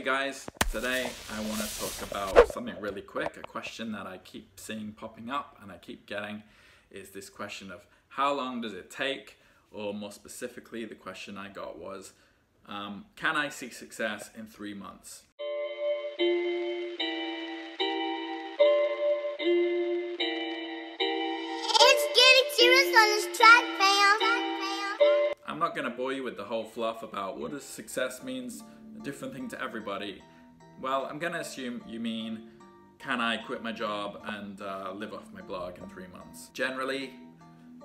Hey guys, today I want to talk about something really quick. A question that I keep seeing popping up and I keep getting is this question of how long does it take? Or more specifically, the question I got was, um, can I see success in three months? I'm not going to bore you with the whole fluff about what does success means, different thing to everybody. Well, I'm to assume you mean can I quit my job and uh, live off my blog in three months? Generally,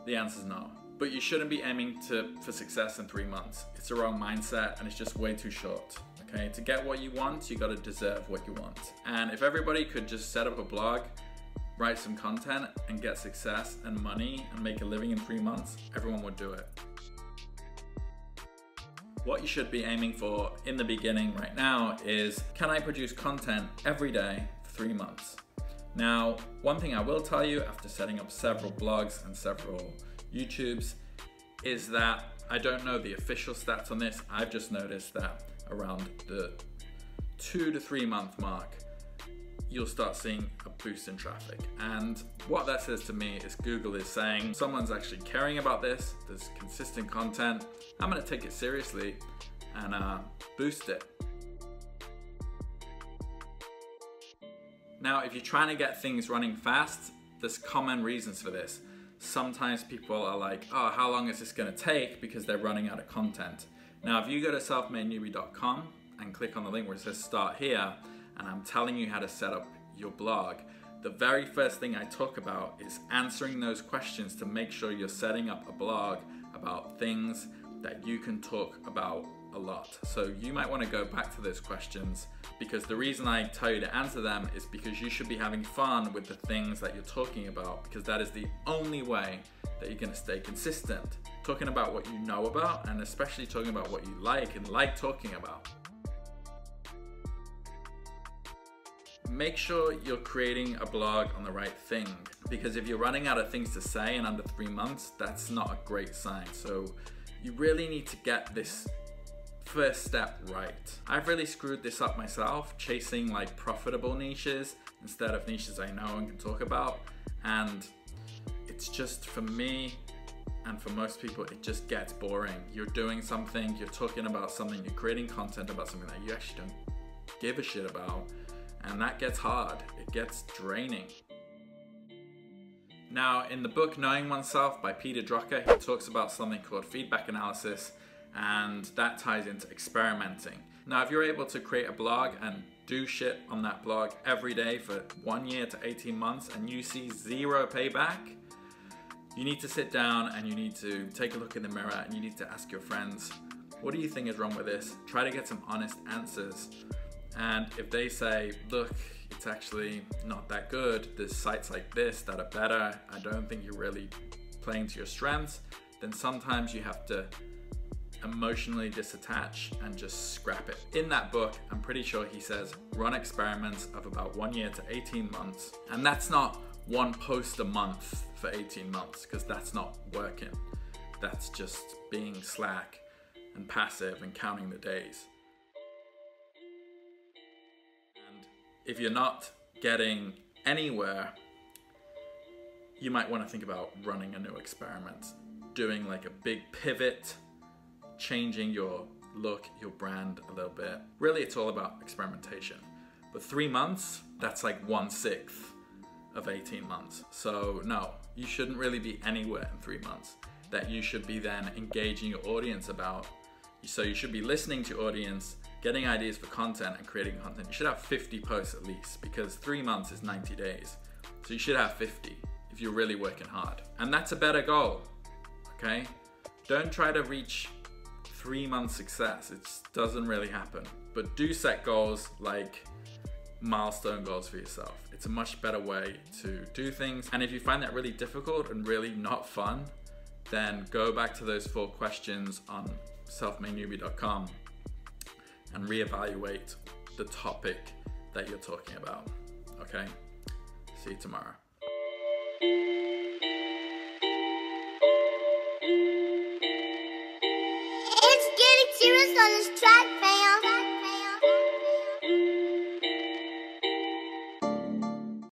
the answer is no. But you shouldn't be aiming to for success in three months. It's a wrong mindset and it's just way too short. Okay, to get what you want, you gotta deserve what you want. And if everybody could just set up a blog, write some content, and get success and money and make a living in three months, everyone would do it what you should be aiming for in the beginning right now is can I produce content every day for three months? Now, one thing I will tell you after setting up several blogs and several YouTubes is that I don't know the official stats on this. I've just noticed that around the two to three month mark, you'll start seeing a boost in traffic. And what that says to me is Google is saying someone's actually caring about this, there's consistent content, I'm gonna take it seriously and uh, boost it. Now, if you're trying to get things running fast, there's common reasons for this. Sometimes people are like, oh, how long is this gonna take? Because they're running out of content. Now, if you go to selfmadenewbie.com and click on the link where it says start here, and I'm telling you how to set up your blog, the very first thing I talk about is answering those questions to make sure you're setting up a blog about things that you can talk about a lot. So you might want to go back to those questions because the reason I tell you to answer them is because you should be having fun with the things that you're talking about because that is the only way that you're going to stay consistent. Talking about what you know about and especially talking about what you like and like talking about. Make sure you're creating a blog on the right thing because if you're running out of things to say in under three months, that's not a great sign. So you really need to get this first step right. I've really screwed this up myself, chasing like profitable niches instead of niches I know and can talk about. And it's just for me and for most people, it just gets boring. You're doing something, you're talking about something, you're creating content about something that you actually don't give a shit about and that gets hard, it gets draining. Now, in the book Knowing Oneself by Peter Drucker, he talks about something called feedback analysis, and that ties into experimenting. Now, if you're able to create a blog and do shit on that blog every day for one year to 18 months and you see zero payback, you need to sit down and you need to take a look in the mirror and you need to ask your friends, what do you think is wrong with this? Try to get some honest answers. And if they say, look, it's actually not that good, there's sites like this that are better, I don't think you're really playing to your strengths, then sometimes you have to emotionally disattach and just scrap it. In that book, I'm pretty sure he says run experiments of about one year to 18 months. And that's not one post a month for 18 months, because that's not working. That's just being slack and passive and counting the days. If you're not getting anywhere, you might want to think about running a new experiment, doing like a big pivot, changing your look, your brand a little bit. Really, it's all about experimentation. But three months, that's like one sixth of 18 months. So, no, you shouldn't really be anywhere in three months. That you should be then engaging your audience about. So, you should be listening to your audience getting ideas for content and creating content. You should have 50 posts at least because three months is 90 days. So you should have 50 if you're really working hard. And that's a better goal, okay? Don't try to reach three month success. It doesn't really happen. But do set goals like milestone goals for yourself. It's a much better way to do things. And if you find that really difficult and really not fun, then go back to those four questions on selfmadenewbie.com and reevaluate the topic that you're talking about. Okay? See you tomorrow. It's getting serious on this track.